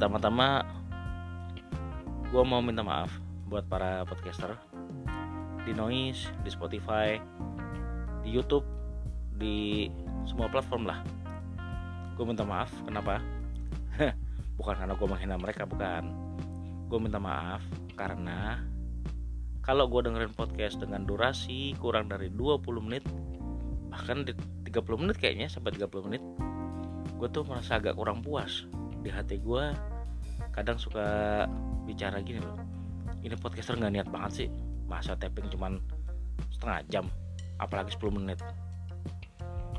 pertama-tama gue mau minta maaf buat para podcaster di Noise, di Spotify, di YouTube, di semua platform lah. Gue minta maaf, kenapa? bukan karena gue menghina mereka, bukan. Gue minta maaf karena kalau gue dengerin podcast dengan durasi kurang dari 20 menit, bahkan di 30 menit kayaknya sampai 30 menit, gue tuh merasa agak kurang puas di hati gue kadang suka bicara gini loh. Ini podcaster nggak niat banget sih. Masa tapping cuman setengah jam apalagi 10 menit.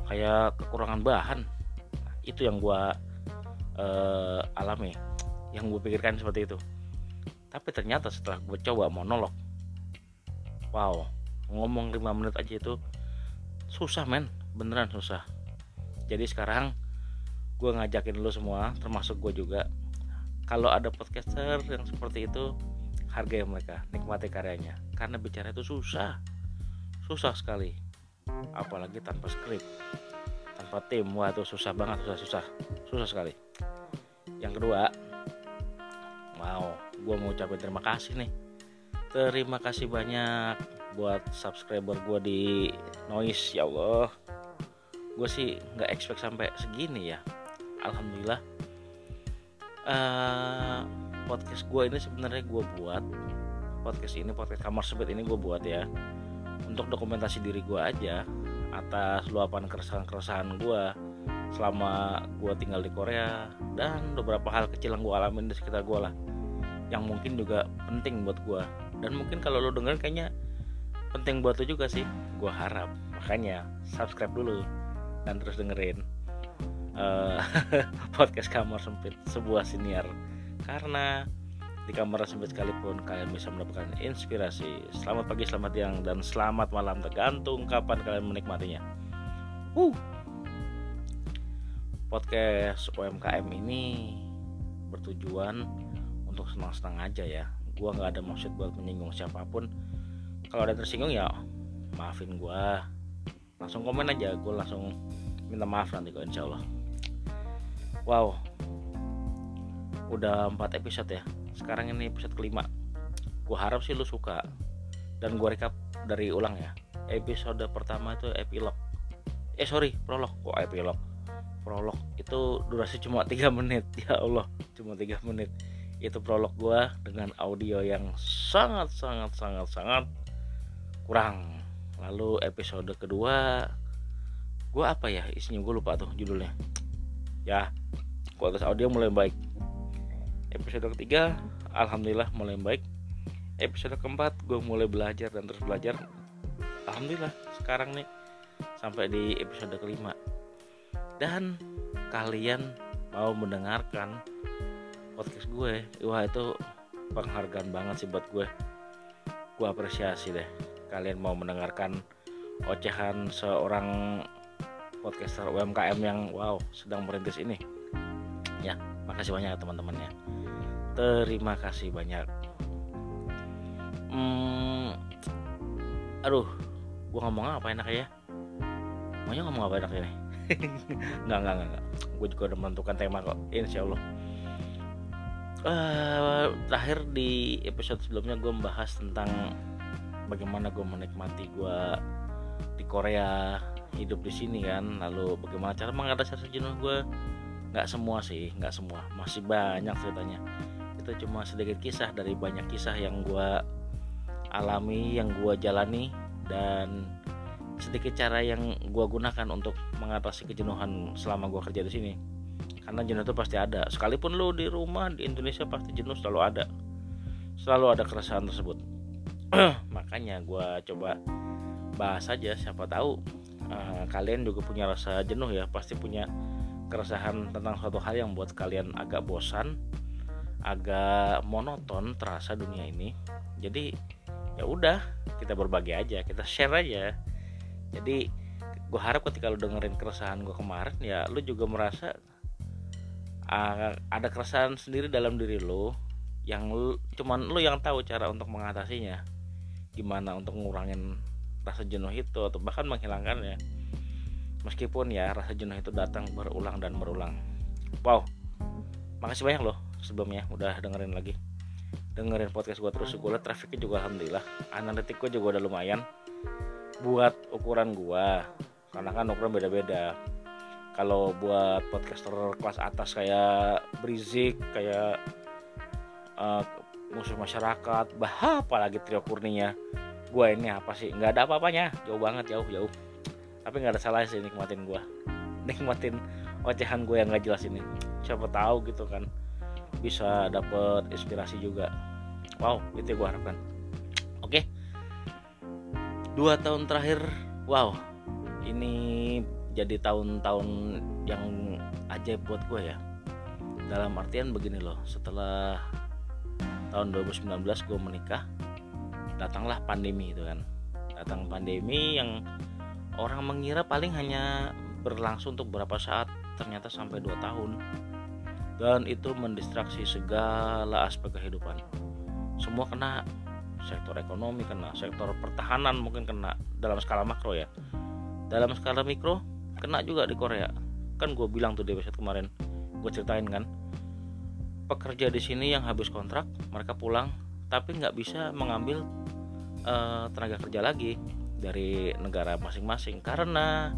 Kayak kekurangan bahan. Itu yang gue uh, alami. Yang gue pikirkan seperti itu. Tapi ternyata setelah gue coba monolog wow ngomong 5 menit aja itu susah men. Beneran susah. Jadi sekarang gue ngajakin lo semua termasuk gue juga kalau ada podcaster yang seperti itu hargai mereka nikmati karyanya. Karena bicara itu susah. Susah sekali. Apalagi tanpa skrip tanpa tim. Wah itu susah banget susah susah. Susah sekali. Yang kedua wow gue mau ucapin terima kasih nih. Terima kasih banyak buat subscriber gue di noise ya Allah. Gue sih nggak expect sampai segini ya. Alhamdulillah uh, podcast gue ini sebenarnya gue buat. Podcast ini podcast kamar sebet ini gue buat ya. Untuk dokumentasi diri gue aja atas luapan keresahan-keresahan gue selama gue tinggal di Korea dan beberapa hal kecil yang gue alamin di sekitar gue lah yang mungkin juga penting buat gue dan mungkin kalau lo dengerin kayaknya penting buat lo juga sih. Gue harap. Makanya subscribe dulu dan terus dengerin uh, podcast kamar sempit sebuah siniar. Karena di kamar sempit sekalipun kalian bisa mendapatkan inspirasi. Selamat pagi selamat siang dan selamat malam tergantung kapan kalian menikmatinya. Uh. Podcast UMKM ini bertujuan untuk senang-senang aja ya. Gua nggak ada maksud buat menyinggung siapa pun. Kalau ada tersinggung ya maafin gua. Langsung komen aja gue langsung minta maaf nanti kok insya Allah Wow. Udah 4 episode ya. Sekarang ini episode kelima. Gue harap sih lu suka. Dan gue recap dari ulang ya. Episode pertama itu epilog. Eh sorry prolog. Kok epilog? Prolog. Itu durasi cuma 3 menit. Ya Allah cuma 3 menit. Itu prolog gue dengan audio yang sangat sangat sangat sangat kurang. Lalu episode kedua gue apa ya? Isinya gue lupa tuh judulnya ya kualitas audio mulai baik. Episode ketiga alhamdulillah mulai baik. Episode keempat gue mulai belajar dan terus belajar. Alhamdulillah sekarang nih sampai di episode kelima. Dan kalian mau mendengarkan podcast gue wah itu penghargaan banget sih buat gue. Gue apresiasi deh kalian mau mendengarkan ocehan seorang podcaster UMKM yang wow sedang merintis ini. Ya makasih banyak teman-temannya. Terima kasih banyak. Hmm, aduh gua ngomong apa enak ya? Maunya ngomong apa enak ini? Nggak nggak nggak gue juga udah menentukan tema kok insya Allah uh, terakhir di episode sebelumnya gue membahas tentang bagaimana gue menikmati gue di Korea hidup di sini kan. Lalu bagaimana cara mengatasi rasa jenuh gue nggak semua sih nggak semua. Masih banyak ceritanya. Itu cuma sedikit kisah dari banyak kisah yang gue alami yang gue jalani dan sedikit cara yang gue gunakan untuk mengatasi kejenuhan selama gue kerja di sini. Karena jenuh itu pasti ada. Sekalipun lo di rumah di Indonesia pasti jenuh selalu ada. Selalu ada keresahan tersebut. Makanya gue coba bahas aja siapa tahu uh, kalian juga punya rasa jenuh ya pasti punya keresahan tentang suatu hal yang buat kalian agak bosan agak monoton terasa dunia ini. Jadi ya udah kita berbagi aja kita share aja. Jadi gue harap ketika lu dengerin keresahan gue kemarin ya lu juga merasa uh, ada keresahan sendiri dalam diri lu yang lu, cuman lu yang tahu cara untuk mengatasinya. Gimana untuk ngurangin rasa jenuh itu atau bahkan menghilangkannya. Meskipun ya rasa jenuh itu datang berulang dan berulang. Wow makasih banyak loh sebelumnya udah dengerin lagi. Dengerin podcast gue terus gue liat trafficnya juga alhamdulillah. Analitik gue juga udah lumayan buat ukuran gue karena kan ukuran beda-beda. Kalau buat podcaster kelas atas kayak Brizik kayak uh, musuh masyarakat bah apalagi trio kurninya gue ini apa sih? Nggak ada apa-apanya. Jauh banget jauh jauh. Tapi nggak ada salah sih nikmatin gue nikmatin ocehan gue yang nggak jelas ini. Siapa tahu gitu kan bisa dapet inspirasi juga. Wow itu gue harapkan. Oke. Dua tahun terakhir wow. Ini jadi tahun-tahun yang ajaib buat gue ya. Dalam artian begini loh setelah tahun 2019 gue menikah datanglah pandemi itu kan. Datang pandemi yang orang mengira paling hanya berlangsung untuk beberapa saat ternyata sampai 2 tahun. Dan itu mendistraksi segala aspek kehidupan. Semua kena sektor ekonomi kena sektor pertahanan mungkin kena dalam skala makro ya. Dalam skala mikro kena juga di Korea. Kan gue bilang tuh di episode kemarin gue ceritain kan. Pekerja di sini yang habis kontrak mereka pulang tapi nggak bisa mengambil uh, tenaga kerja lagi dari negara masing-masing. Karena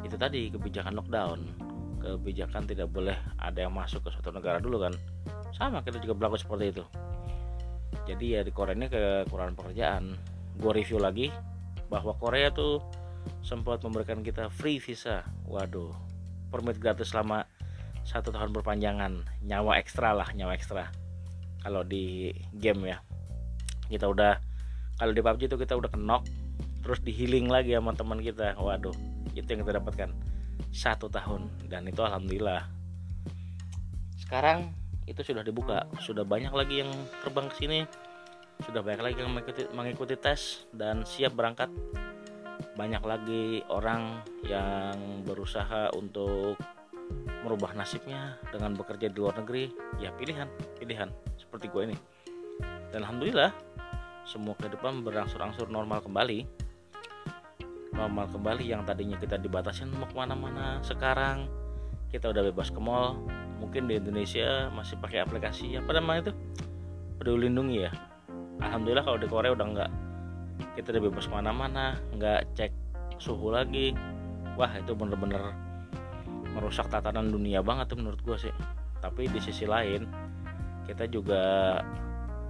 itu tadi kebijakan lockdown. Kebijakan tidak boleh ada yang masuk ke suatu negara dulu kan. Sama kita juga berlaku seperti itu. Jadi ya di Korea ini kekurangan pekerjaan. Gue review lagi bahwa Korea tuh sempat memberikan kita free visa. Waduh permit gratis selama satu tahun berpanjangan. Nyawa ekstra lah nyawa ekstra kalau di game ya. Kita udah kalau di PUBG itu kita udah kenok terus di healing lagi sama teman kita. Waduh itu yang kita dapatkan. Satu tahun dan itu alhamdulillah. Sekarang itu sudah dibuka. Sudah banyak lagi yang terbang ke sini. Sudah banyak lagi yang mengikuti, mengikuti tes dan siap berangkat. Banyak lagi orang yang berusaha untuk merubah nasibnya dengan bekerja di luar negeri. Ya pilihan pilihan seperti gue ini. Dan alhamdulillah semua kehidupan berangsur-angsur normal kembali. Normal kembali yang tadinya kita dibatasin mau ke mana-mana sekarang kita udah bebas ke mall. Mungkin di Indonesia masih pakai aplikasi apa namanya itu? Peduli lindungi ya. Alhamdulillah kalau di Korea udah nggak. Kita udah bebas ke mana-mana nggak cek suhu lagi. Wah itu bener-bener merusak tatanan dunia banget tuh menurut gue sih. Tapi di sisi lain kita juga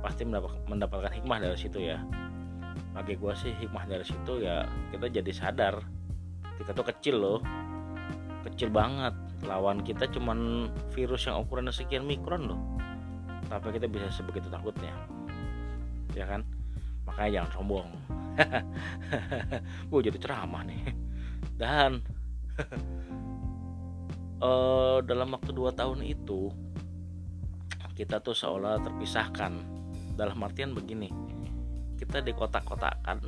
pasti mendapatkan hikmah dari situ ya. Bagi gue sih hikmah dari situ ya kita jadi sadar. Kita tuh kecil loh. Kecil banget. Lawan kita cuman virus yang ukurannya sekian mikron loh. Tapi kita bisa sebegitu takutnya. Ya kan? Makanya jangan sombong. Gue jadi ceramah nih. Dan uh, dalam waktu dua tahun itu kita tuh seolah terpisahkan. Dalam artian begini kita dikotak-kotakan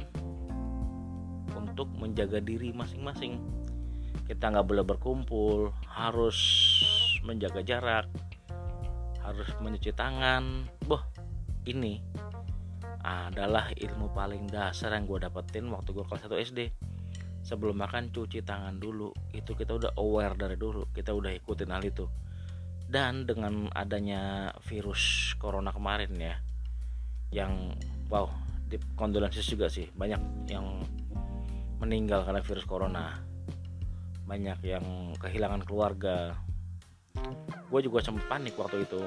untuk menjaga diri masing-masing. Kita nggak boleh berkumpul harus menjaga jarak harus mencuci tangan. Boh ini adalah ilmu paling dasar yang gue dapetin waktu gue kelas 1 SD sebelum makan cuci tangan dulu. Itu kita udah aware dari dulu kita udah ikutin hal itu dan dengan adanya virus corona kemarin ya yang wow di kondolensis juga sih. Banyak yang meninggal karena virus corona. Banyak yang kehilangan keluarga. Gue juga sempat panik waktu itu.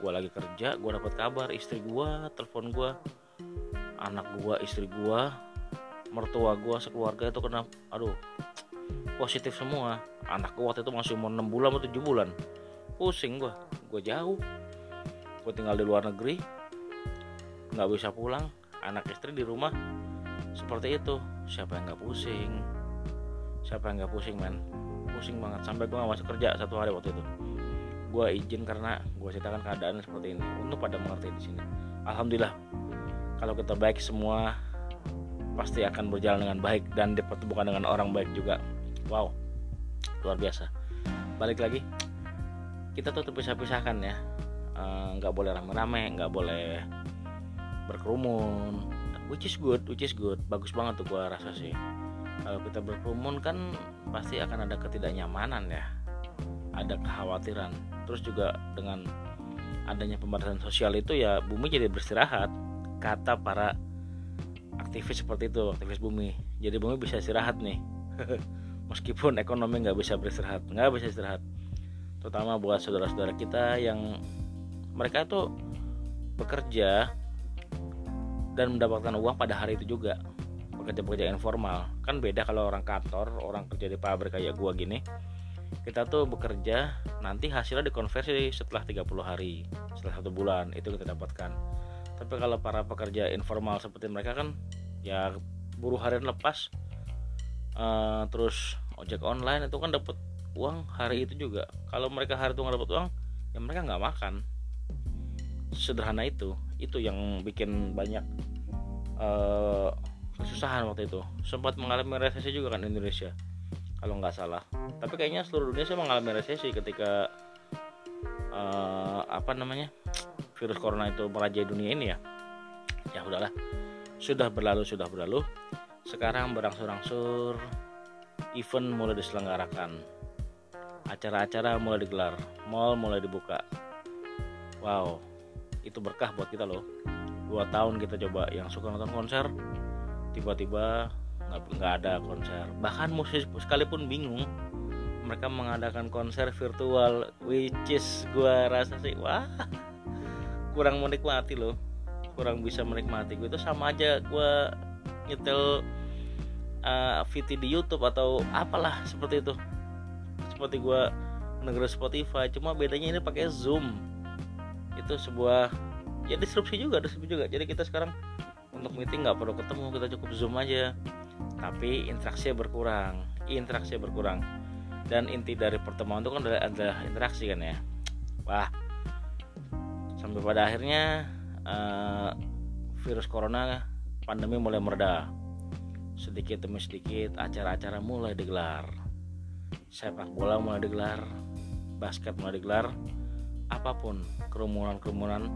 Gue lagi kerja gue dapat kabar istri gue telepon gue anak gue istri gue mertua gue sekeluarga itu kena aduh positif semua. Anak gue waktu itu masih umur 6 bulan atau 7 bulan pusing gue gue jauh. Gue tinggal di luar negeri. Nggak bisa pulang. Anak istri di rumah. Seperti itu. Siapa yang nggak pusing? Siapa yang nggak pusing man pusing banget. Sampai gue gak masuk kerja satu hari waktu itu. Gue izin karena gue ceritakan keadaan seperti ini. Untuk pada mengerti di sini. Alhamdulillah. Kalau kita baik semua pasti akan berjalan dengan baik dan dipertemukan dengan orang baik juga. Wow. Luar biasa. Balik lagi kita tuh terpisah-pisahkan ya. Eh, nggak uh, boleh rame-rame nggak boleh berkerumun. Which is good which is good. Bagus banget tuh gua rasa sih. Kalau kita berkerumun kan pasti akan ada ketidaknyamanan ya. Ada kekhawatiran. Terus juga dengan adanya pembatasan sosial itu ya bumi jadi beristirahat. Kata para aktivis seperti itu aktivis bumi. Jadi bumi bisa istirahat nih. Meskipun ekonomi nggak bisa beristirahat. Nggak bisa istirahat terutama buat saudara-saudara kita yang mereka tuh bekerja dan mendapatkan uang pada hari itu juga. Pekerja-pekerja informal kan beda kalau orang kantor orang kerja di pabrik kayak gua gini. Kita tuh bekerja nanti hasilnya dikonversi setelah 30 hari setelah satu bulan itu kita dapatkan. Tapi kalau para pekerja informal seperti mereka kan ya buruh harian lepas uh, terus ojek online itu kan dapat uang hari itu juga. Kalau mereka hari itu nggak dapat uang ya mereka nggak makan. Sederhana itu. Itu yang bikin banyak uh, kesusahan waktu itu. Sempat mengalami resesi juga kan Indonesia kalau nggak salah. Tapi kayaknya seluruh dunia sih mengalami resesi ketika uh, apa namanya virus corona itu merajai dunia ini ya. Ya udahlah. Sudah berlalu sudah berlalu. Sekarang berangsur-angsur event mulai diselenggarakan acara-acara mulai digelar. Mall mulai dibuka. Wow itu berkah buat kita loh. Dua tahun kita coba yang suka nonton konser tiba-tiba nggak ada konser. Bahkan musik sekalipun bingung mereka mengadakan konser virtual which is gua rasa sih wah kurang menikmati loh. Kurang bisa menikmati. Gue itu sama aja gua nyetel uh, VT di YouTube atau apalah seperti itu seperti gua negara Spotify cuma bedanya ini pakai Zoom. Itu sebuah ya disrupsi juga disrupsi juga. Jadi kita sekarang untuk meeting nggak perlu ketemu kita cukup zoom aja. Tapi interaksi berkurang interaksi berkurang. Dan inti dari pertemuan itu kan adalah, adalah interaksi kan ya. Wah sampai pada akhirnya uh, virus corona pandemi mulai mereda sedikit demi sedikit acara-acara mulai digelar sepak bola mulai digelar basket mulai digelar apa pun kerumunan-kerumunan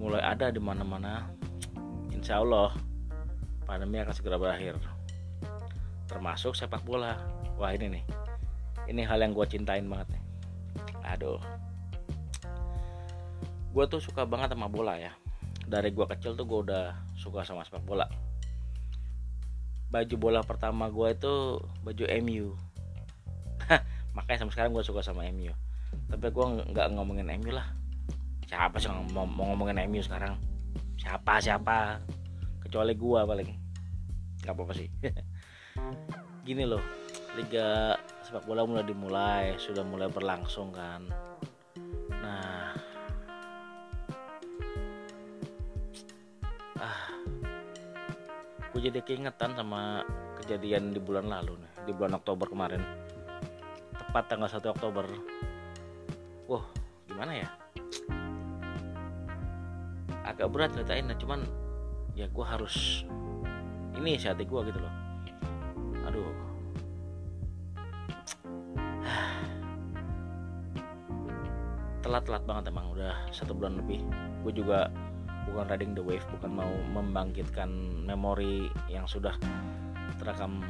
mulai ada di mana-mana insya Allah pandemi akan segera berakhir. Termasuk sepak bola. Wah ini nih. Ini hal yang gue cintain banget nih. Aduh. Gue tuh suka banget sama bola ya. Dari gue kecil tuh gue udah suka sama sepak bola. Baju bola pertama gue itu baju MU makanya sampai sekarang gue suka sama MU tapi gue nggak ngomongin MU lah. Siapa sih mau, mau ngomongin MU sekarang? Siapa siapa? Kecuali gue paling. Nggak apa-apa sih. Gini loh liga sepak bola mulai dimulai sudah mulai berlangsung kan. Nah. Ah. Gue jadi keingetan sama kejadian di bulan lalu nih di bulan Oktober kemarin tepat tanggal 1 Oktober. Wah gimana ya? Agak berat ceritain cuman ya gue harus ini sih hati gue gitu loh. Aduh. Telat-telat banget emang udah satu bulan lebih. Gue juga bukan riding the wave bukan mau membangkitkan memori yang sudah terekam.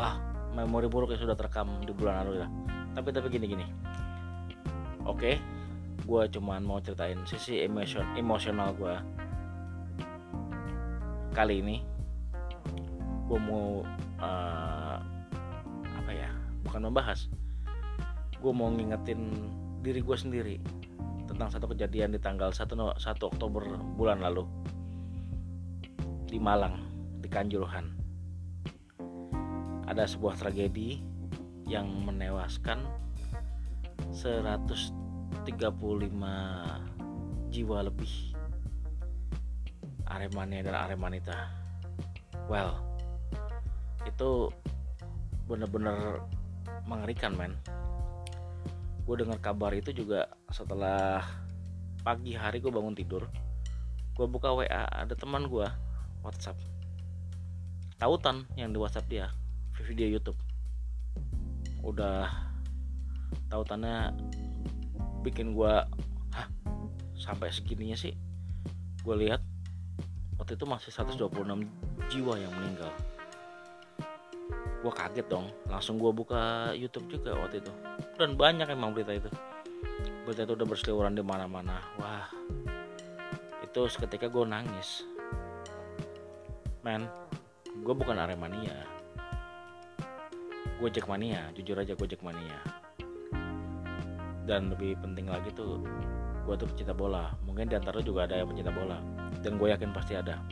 Wah memori buruk yang sudah terekam di bulan lalu ya. Tapi tapi gini gini. Oke gue cuman mau ceritain sisi emosion emosional gue kali ini gue mau uh, apa ya bukan membahas. Gue mau ngingetin diri gue sendiri tentang satu kejadian di tanggal 1, 1 Oktober bulan lalu di Malang di Kanjuruhan ada sebuah tragedi yang menewaskan 135 jiwa lebih. Aremania dan Aremanita. Well itu bener-bener mengerikan men. Gue dengar kabar itu juga setelah pagi hari gue bangun tidur gue buka WA ada teman gue WhatsApp. Tautan yang di WhatsApp dia video YouTube. Udah tautannya bikin gue hah sampai segininya sih? Gue lihat waktu itu masih 126 jiwa yang meninggal. Gue kaget dong langsung gue buka YouTube juga waktu itu. Dan banyak emang berita itu. Pengikutnya itu udah berseliweran di mana-mana. Wah itu seketika gue nangis. Men gue bukan aremania gue jackmania jujur aja gue jackmania dan lebih penting lagi tuh gue tuh pecinta bola. Mungkin di antara juga ada yang pecinta bola dan gue yakin pasti ada.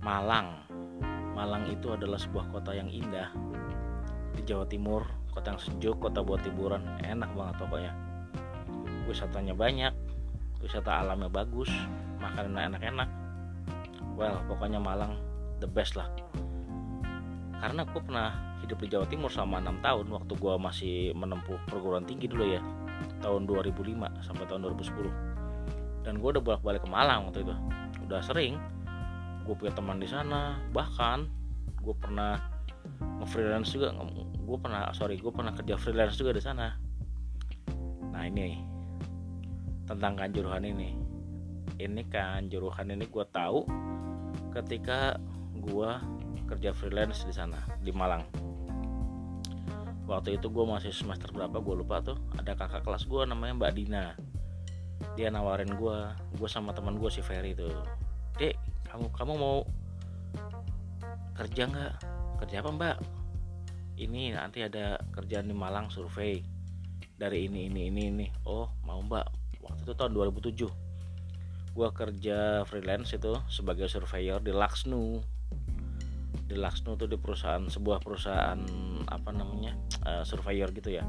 Malang. Malang itu adalah sebuah kota yang indah di Jawa Timur kota yang sejuk kota buat liburan enak banget pokoknya. Wisatanya banyak wisata alamnya bagus makanan enak-enak. Well pokoknya Malang the best lah karena gue pernah hidup di Jawa Timur selama 6 tahun waktu gue masih menempuh perguruan tinggi dulu ya tahun 2005 sampai tahun 2010 dan gue udah bolak-balik ke Malang waktu itu. Udah sering gue punya teman di sana. Bahkan gue pernah nge-freelance juga gue pernah sorry gue pernah kerja freelance juga di sana. Nah ini tentang kanjuruhan ini. Ini kanjuruhan ini gue tahu ketika gue kerja freelance di sana di Malang. Waktu itu gue masih semester berapa gue lupa tuh. Ada kakak kelas gue namanya Mbak Dina. Dia nawarin gue gue sama teman gue si Ferry tuh. Dek kamu kamu mau kerja nggak? Kerja apa mbak? Ini nanti ada kerjaan di Malang survei dari ini ini ini ini. Oh mau mbak. Waktu itu tahun 2007 gue kerja freelance itu sebagai surveyor di Laksnu di Laksnu tuh di perusahaan sebuah perusahaan apa namanya uh, surveyor gitu ya.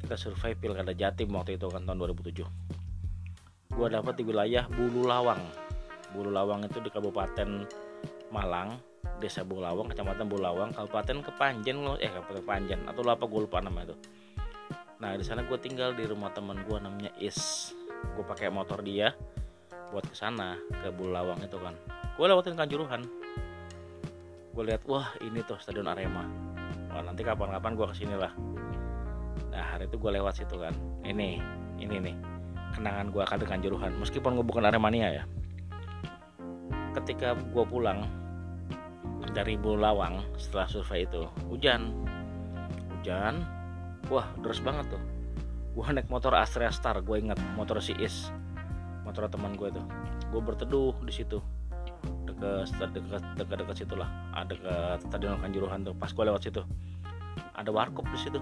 Kita survei pilkada Jatim waktu itu kan tahun 2007 gue dapat di wilayah Bulu Lawang. Bulu Lawang itu di Kabupaten Malang Desa Bulawang Kecamatan Bulawang Kabupaten Kepanjen eh Kabupaten Kepanjen atau apa gue lupa nama itu nah di sana gue tinggal di rumah teman gue namanya Is. Gue pakai motor dia buat ke sana ke Bulawang itu kan. Gue lewatin Kanjuruhan gue lihat wah ini tuh stadion Arema. Wah nanti kapan-kapan gue ke sini lah. Nah hari itu gue lewat situ kan. Ini ini nih kenangan gue akan dengan juruhan. Meskipun gue bukan Aremania ya. Ketika gue pulang dari Bulawang setelah survei itu hujan. Hujan wah deras banget tuh. Gue naik motor Astrea Star gue inget motor si Is motor teman gue tuh gue berteduh di situ dekat dekat dekat dekat situ lah. Ada ke stadion Kanjuruhan tuh pas gue lewat situ. Ada warkop di situ.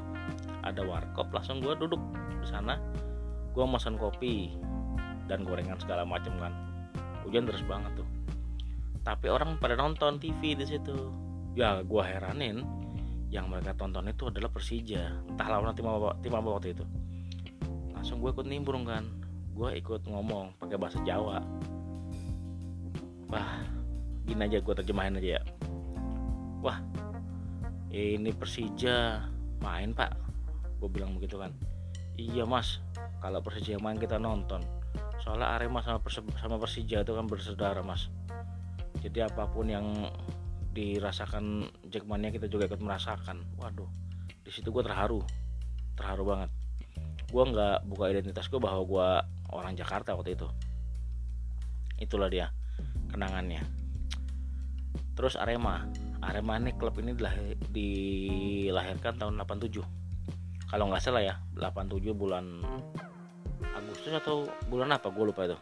Ada warkop langsung gue duduk di sana. Gue pesan kopi dan gorengan segala macam kan. Hujan terus banget tuh. Tapi orang pada nonton TV di situ. Ya gue heranin yang mereka tonton itu adalah Persija. Entah lawan tim apa tim apa waktu itu. Langsung gue ikut nimbrung kan. Gue ikut ngomong pakai bahasa Jawa. Wah gini aja gue terjemahin aja ya. Wah ini Persija. Main pak. Gue bilang begitu kan. Iya mas. Kalau Persija main kita nonton. Soalnya Arema sama, sama Persija itu kan bersaudara mas. Jadi apa pun yang dirasakan Jackmania kita juga ikut merasakan. Waduh di situ gue terharu. Terharu banget. Gue nggak buka identitas gue bahwa gue orang Jakarta waktu itu. Itulah dia kenangannya terus Arema. Arema ini klub ini dilahirkan tahun 87 kalau nggak salah ya 87 bulan Agustus atau bulan apa gue lupa itu.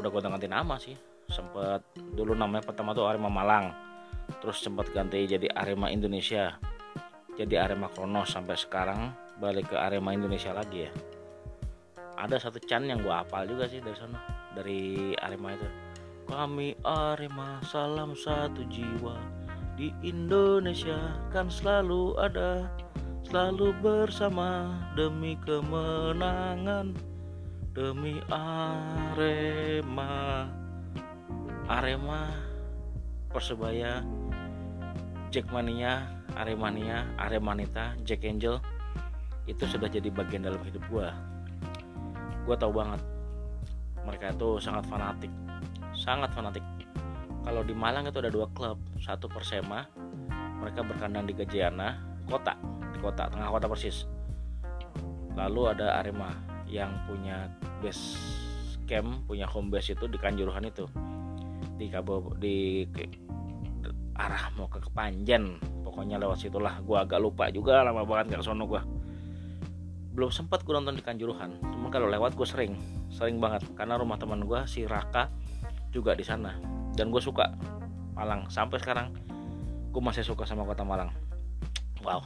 Udah gue ganti nama sih. Sempat dulu namanya pertama tuh Arema Malang. Terus sempat ganti jadi Arema Indonesia. Jadi Arema Kronos sampai sekarang balik ke Arema Indonesia lagi ya. Ada satu chan yang gue hafal juga sih dari sana dari Arema itu kami Arema salam satu jiwa. Di Indonesia kan selalu ada Selalu bersama demi kemenangan Demi Arema. Arema Persebaya Jackmania Aremania Aremanita Jack Angel. Itu sudah jadi bagian dalam hidup gue gue tahu banget mereka itu sangat fanatik sangat fanatik. Kalau di Malang itu ada dua klub. Satu Persema mereka berkandang di Gajayana kota di kota tengah kota persis. Lalu ada Arema yang punya base camp punya home base itu di Kanjuruhan itu. Di Kabo di ke, arah mau ke Kepanjen. Pokoknya lewat situlah. Gue agak lupa juga lama banget nggak sono gue belum sempat gue nonton di Kanjuruhan. Cuman kalau lewat gue sering. Sering banget. Karena rumah teman gue si Raka juga di sana. Dan gue suka Malang. Sampai sekarang gue masih suka sama kota Malang. Wow.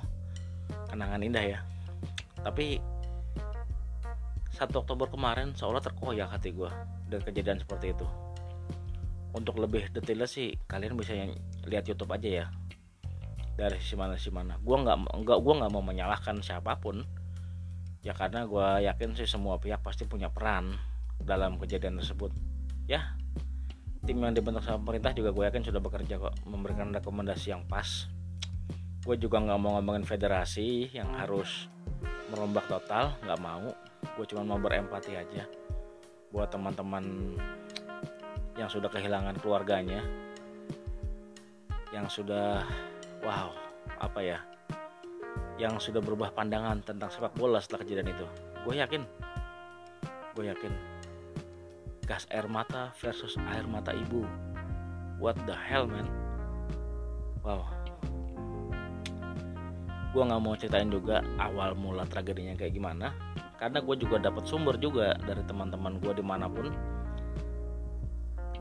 Kenangan indah ya. Tapi 1 Oktober kemarin seolah terkoyak hati gue dengan kejadian seperti itu. Untuk lebih detailnya sih kalian bisa lihat YouTube aja ya. Dari sisi mana sisi mana. Gue nggak nggak gue nggak mau menyalahkan siapa pun. Ya karena gue yakin sih semua pihak pasti punya peran dalam kejadian tersebut. Ya tim yang dibentuk sama pemerintah juga gue yakin sudah bekerja kok memberikan rekomendasi yang pas. Gue juga nggak mau ngomongin federasi yang harus merombak total nggak mau. Gue cuma mau berempati aja buat teman-teman yang sudah kehilangan keluarganya yang sudah wow apa ya yang sudah berubah pandangan tentang sepak bola setelah kejadian itu. Gue yakin. Gue yakin gas air mata versus air mata ibu. What the hell man? Wow. Gue nggak mau ceritain juga awal mula tragedinya kayak gimana karena gue juga dapat sumber juga dari teman-teman gue di mana pun.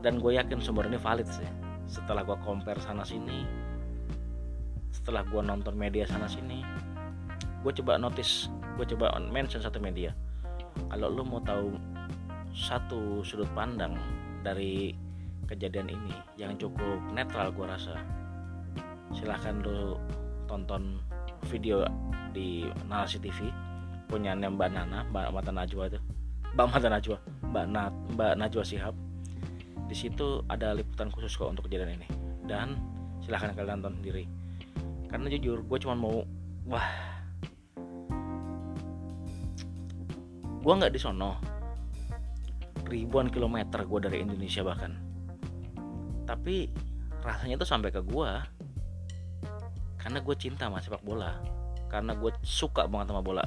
Dan gue yakin sumber ini valid sih. Setelah gue compare sana sini setelah gue nonton media sana sini gue coba notice gue coba mention satu media. Kalau lo mau tahu satu sudut pandang dari kejadian ini yang cukup netral gue rasa. Silahkan lo tonton video di narasi TV punya Mbak Nana Mbak Mata Najwa itu. Mbak Mata Najwa Mbak Nat Mbak Najwa Sihab. Di situ ada liputan khusus kok untuk kejadian ini. Dan silahkan kalian tonton sendiri. Karena jujur gue cuma mau wah. Gue nggak di sono ribuan kilometer gue dari Indonesia bahkan. Tapi rasanya tuh sampai ke gue karena gue cinta sama sepak bola. Karena gue suka banget sama bola.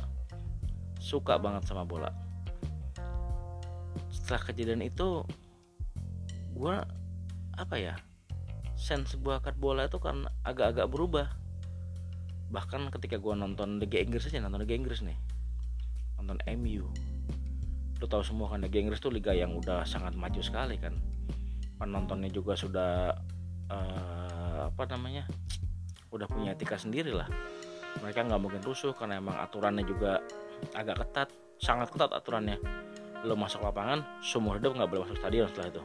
Suka banget sama bola. Setelah kejadian itu gue apa ya sense sebuah kat bola itu kan agak-agak berubah. Bahkan ketika gue nonton Liga Inggris aja nonton Liga Inggris nih. Nonton MU lu tahu semua kan Liga Inggris tuh liga yang udah sangat maju sekali kan. Penontonnya juga sudah uh, apa namanya udah punya etika sendiri lah. Mereka nggak mungkin rusuh karena emang aturannya juga agak ketat sangat ketat aturannya. Lo masuk lapangan seumur hidup nggak boleh masuk stadion setelah itu.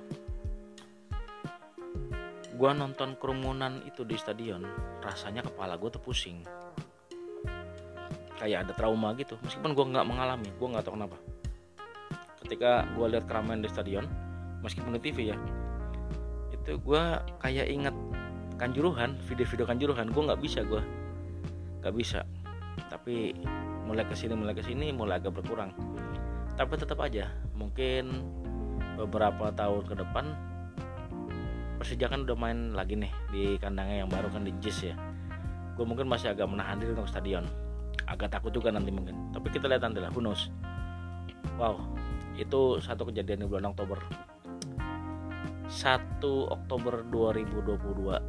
Gua nonton kerumunan itu di stadion rasanya kepala gue tuh pusing. Kayak ada trauma gitu meskipun gue nggak mengalami gue nggak tahu kenapa ketika gue lihat keramaian di stadion meskipun di TV ya itu gue kayak inget kanjuruhan video-video kanjuruhan. Gue nggak bisa gue nggak bisa. Tapi mulai ke sini mulai ke sini mulai agak berkurang. Tapi tetap aja mungkin beberapa tahun ke depan Persija kan udah main lagi nih di kandangnya yang baru kan di Jis ya. Gue mungkin masih agak menahan diri untuk stadion. Agak takut juga nanti mungkin. Tapi kita lihat nanti lah who wow itu satu kejadian di bulan Oktober. 1 Oktober 2022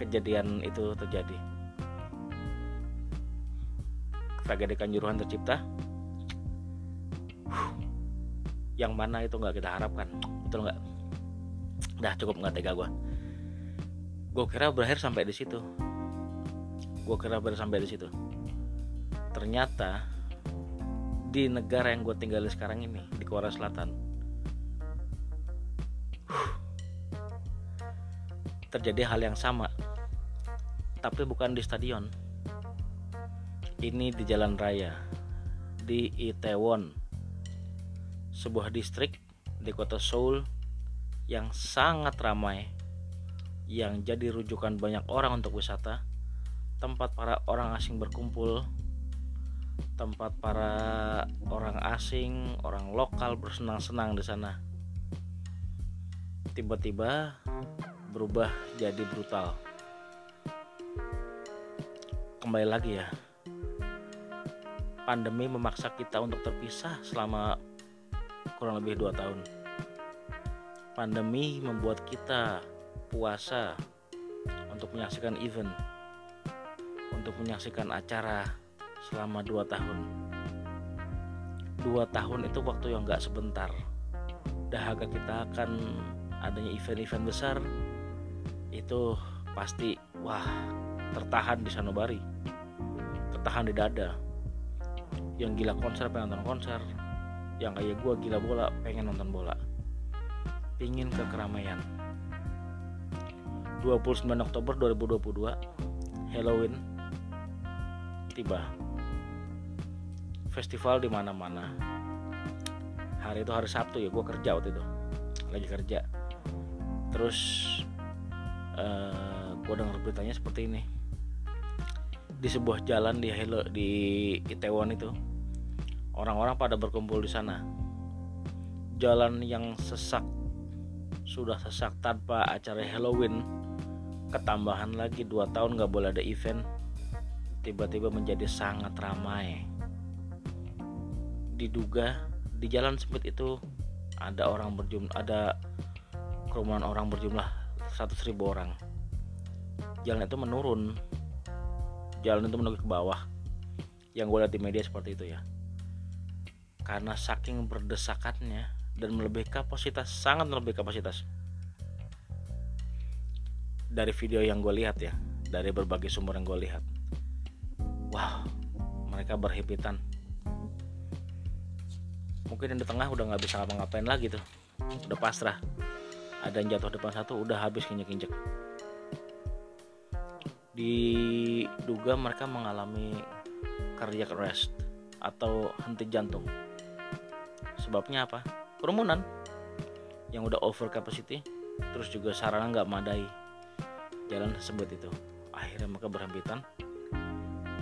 kejadian itu terjadi. Tragedi kanjuruhan tercipta. Yang mana itu nggak kita harapkan. Betul nggak? Dah cukup nggak tega gue. Gue kira berakhir sampai di situ. Gue kira berakhir sampai di situ. Ternyata di negara yang gue tinggal sekarang ini di Korea Selatan. Terjadi hal yang sama tapi bukan di stadion. Ini di jalan raya di Itaewon sebuah distrik di kota Seoul yang sangat ramai yang jadi rujukan banyak orang untuk wisata. Tempat para orang asing berkumpul tempat para orang asing orang lokal bersenang-senang di sana. Tiba-tiba berubah jadi brutal. Kembali lagi ya. Pandemi memaksa kita untuk terpisah selama kurang lebih dua tahun. Pandemi membuat kita puasa untuk menyaksikan event, untuk menyaksikan acara selama 2 tahun. 2 tahun itu waktu yang gak sebentar. Dahaga kita akan adanya event-event besar itu pasti wah tertahan di sanubari. Tertahan di dada. Yang gila konser pengen nonton konser. Yang kayak gue gila bola pengen nonton bola. Pingin ke keramaian. 29 Oktober 2022 Halloween tiba festival di mana-mana. Hari itu hari Sabtu ya gue kerja waktu itu. Lagi kerja. Terus uh, eh, gue dengar beritanya seperti ini. Di sebuah jalan di Hello di Itaewon itu orang-orang pada berkumpul di sana. Jalan yang sesak sudah sesak tanpa acara Halloween. Ketambahan lagi dua tahun nggak boleh ada event. Tiba-tiba menjadi sangat ramai diduga di jalan sempit itu ada orang berjumlah ada kerumunan orang berjumlah 100 ribu orang. Jalan itu menurun. Jalan itu menuju ke bawah. Yang gue lihat di media seperti itu ya. Karena saking berdesakannya dan melebihi kapasitas sangat melebihi kapasitas. Dari video yang gue lihat ya dari berbagai sumber yang gue lihat. Wow mereka berhimpitan mungkin yang di tengah udah nggak bisa ngapa-ngapain lagi tuh. Udah pasrah. Ada yang jatuh depan satu udah habis kinjek-kinjek diduga mereka mengalami cardiac arrest atau henti jantung. Sebabnya apa? Kerumunan yang udah over capacity terus juga sarana nggak madai jalan tersebut itu. Akhirnya mereka berhempitan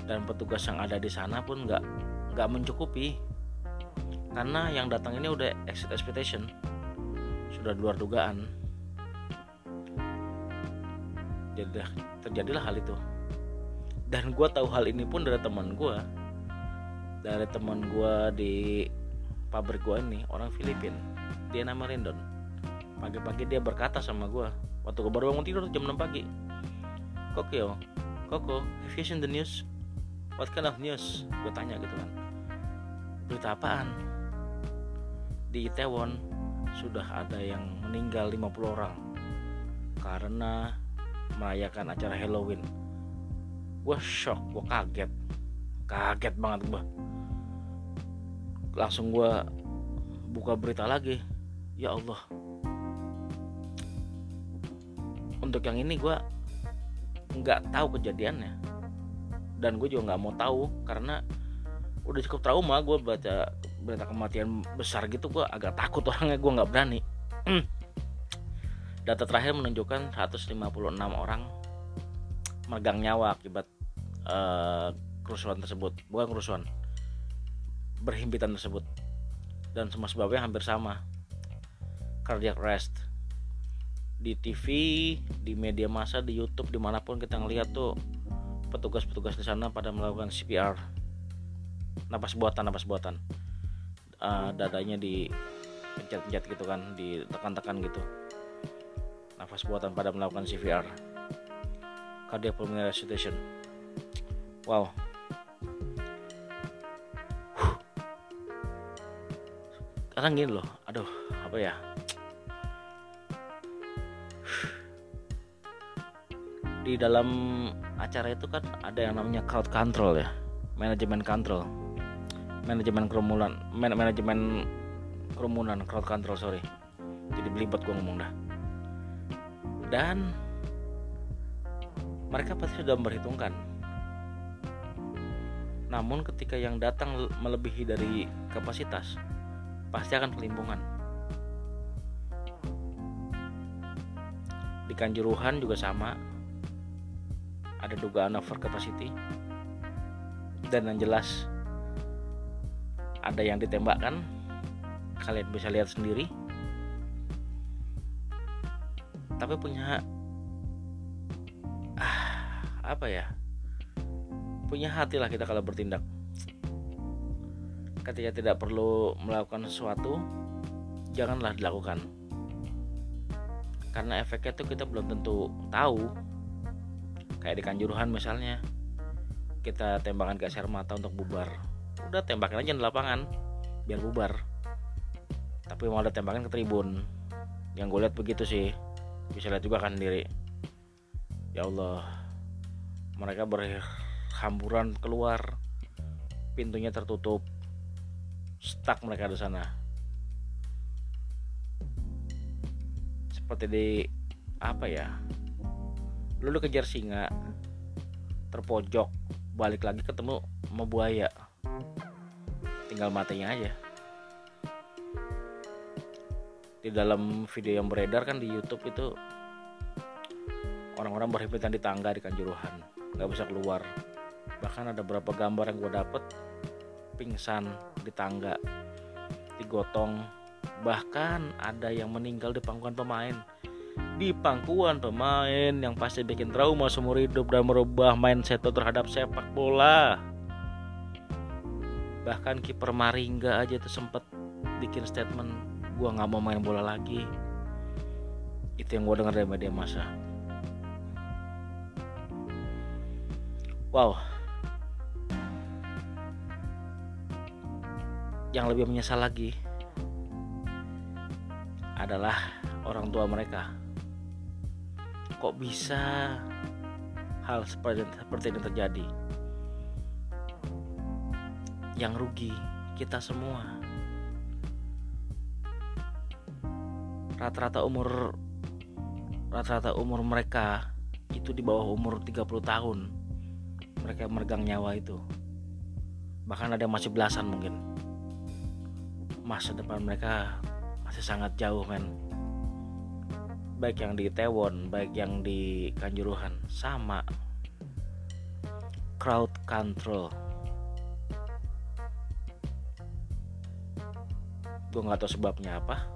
dan petugas yang ada di sana pun nggak nggak mencukupi karena yang datang ini udah exit expectation. Sudah luar dugaan. Jadi terjadilah hal itu. Dan gue tahu hal ini pun dari teman gue dari teman gue di pabrik gue ini orang Filipin. Dia nama Rendon. Pagi-pagi dia berkata sama gue waktu gue baru bangun tidur jam 6 pagi. Kokyo Koko have you the news? What kind of news? Gue tanya gitu kan. Berita apaan di Itaewon sudah ada yang meninggal 50 orang karena merayakan acara Halloween. Gue shock gue kaget. Kaget banget gue langsung gue buka berita lagi. Ya Allah. Untuk yang ini gue nggak tahu kejadiannya. Dan gue juga nggak mau tahu karena udah cukup trauma gue baca berita kematian besar gitu gue agak takut orangnya gue nggak berani. Data terakhir menunjukkan 156 orang megang nyawa akibat uh, kerusuhan tersebut. Bukan kerusuhan berhimpitan tersebut. Dan semua sebabnya hampir sama. Cardiac arrest. Di TV di media massa di YouTube di mana pun kita ngeliat tuh petugas-petugas di sana pada melakukan CPR napas buatan napas buatan uh, dadanya di pencet-pencet gitu kan ditekan-tekan gitu. Nafas buatan pada melakukan CPR cardiac pulmonary resuscitation. Wow. Sekarang gini loh aduh apa ya? Di dalam acara itu kan ada yang namanya crowd control ya manajemen control manajemen kerumunan man manajemen kerumunan crowd control sorry jadi belibet gue ngomong dah dan mereka pasti sudah memperhitungkan namun ketika yang datang melebihi dari kapasitas pasti akan kelimpungan. Di Kanjuruhan juga sama. Ada dugaan over capacity. Dan yang jelas ada yang ditembakkan. Kalian bisa lihat sendiri. Tapi punya ah, apa ya? Punya hati lah kita kalau bertindak ketika tidak perlu melakukan sesuatu janganlah dilakukan karena efeknya itu kita belum tentu tahu kayak di kanjuruhan misalnya kita tembakan gas air mata untuk bubar udah tembakin aja di lapangan biar bubar. Tapi mau ada tembakan ke tribun. Yang gue lihat begitu sih. Bisa lihat juga kan sendiri. Ya Allah. Mereka berhamburan keluar. Pintunya tertutup. Stuck mereka di sana. Seperti di apa ya? Lu kejar singa terpojok balik lagi ketemu sama buaya tinggal matinya aja. Di dalam video yang beredar kan di YouTube itu orang-orang berhimpitan di tangga di Kanjuruhan. Nggak bisa keluar. Bahkan ada beberapa gambar yang gue dapet pingsan di tangga digotong. Bahkan ada yang meninggal di pangkuan pemain. Di pangkuan pemain yang pasti bikin trauma seumur hidup dan merubah mindset terhadap sepak bola bahkan kiper Maringga aja tuh sempet bikin statement gue nggak mau main bola lagi. Itu yang gue dengar dari media massa wow. Yang lebih menyesal lagi adalah orang tua mereka. Kok bisa hal seperti, seperti ini terjadi yang rugi kita semua. Rata-rata umur rata-rata umur mereka itu di bawah umur 30 tahun. Mereka meregang nyawa itu. Bahkan ada masih belasan mungkin. Masa depan mereka masih sangat jauh men. Baik yang di Tewon baik yang di Kanjuruhan sama. Crowd control gue nggak tahu sebabnya apa.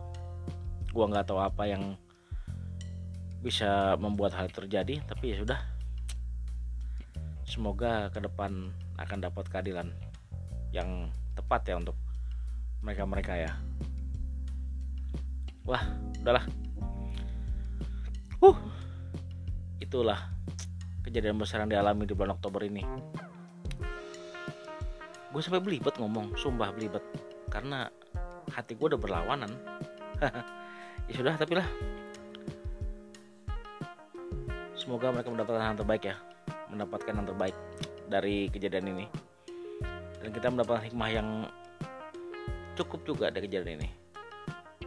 Gua nggak tahu apa yang bisa membuat hal terjadi tapi ya sudah. Semoga ke depan akan dapat keadilan yang tepat ya untuk mereka-mereka ya. Wah udahlah. Uh itulah kejadian besar yang dialami di bulan Oktober ini. Gue sampai belibet ngomong sumpah belibet. Karena hati gue udah berlawanan. Ya sudah tapi lah. Semoga mereka mendapatkan yang terbaik ya. Mendapatkan yang terbaik dari kejadian ini. Dan kita mendapatkan hikmah yang cukup juga dari kejadian ini.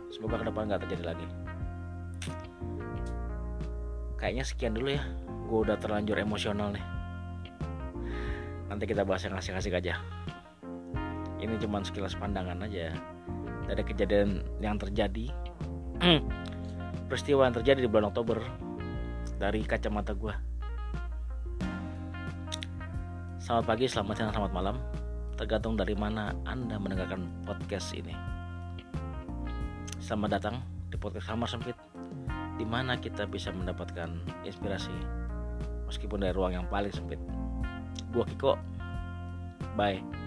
Semoga ke depan nggak terjadi lagi. Kayaknya sekian dulu ya. Gue udah terlanjur emosional nih. Nanti kita bahas yang asik-asik aja. Ini cuma sekilas pandangan aja dari kejadian yang terjadi Hmm. peristiwa yang terjadi di bulan Oktober dari kacamata gue. Selamat pagi, selamat siang, selamat malam. Tergantung dari mana Anda mendengarkan podcast ini. Selamat datang di podcast Kamar Sempit, di mana kita bisa mendapatkan inspirasi meskipun dari ruang yang paling sempit. Gua Kiko, bye.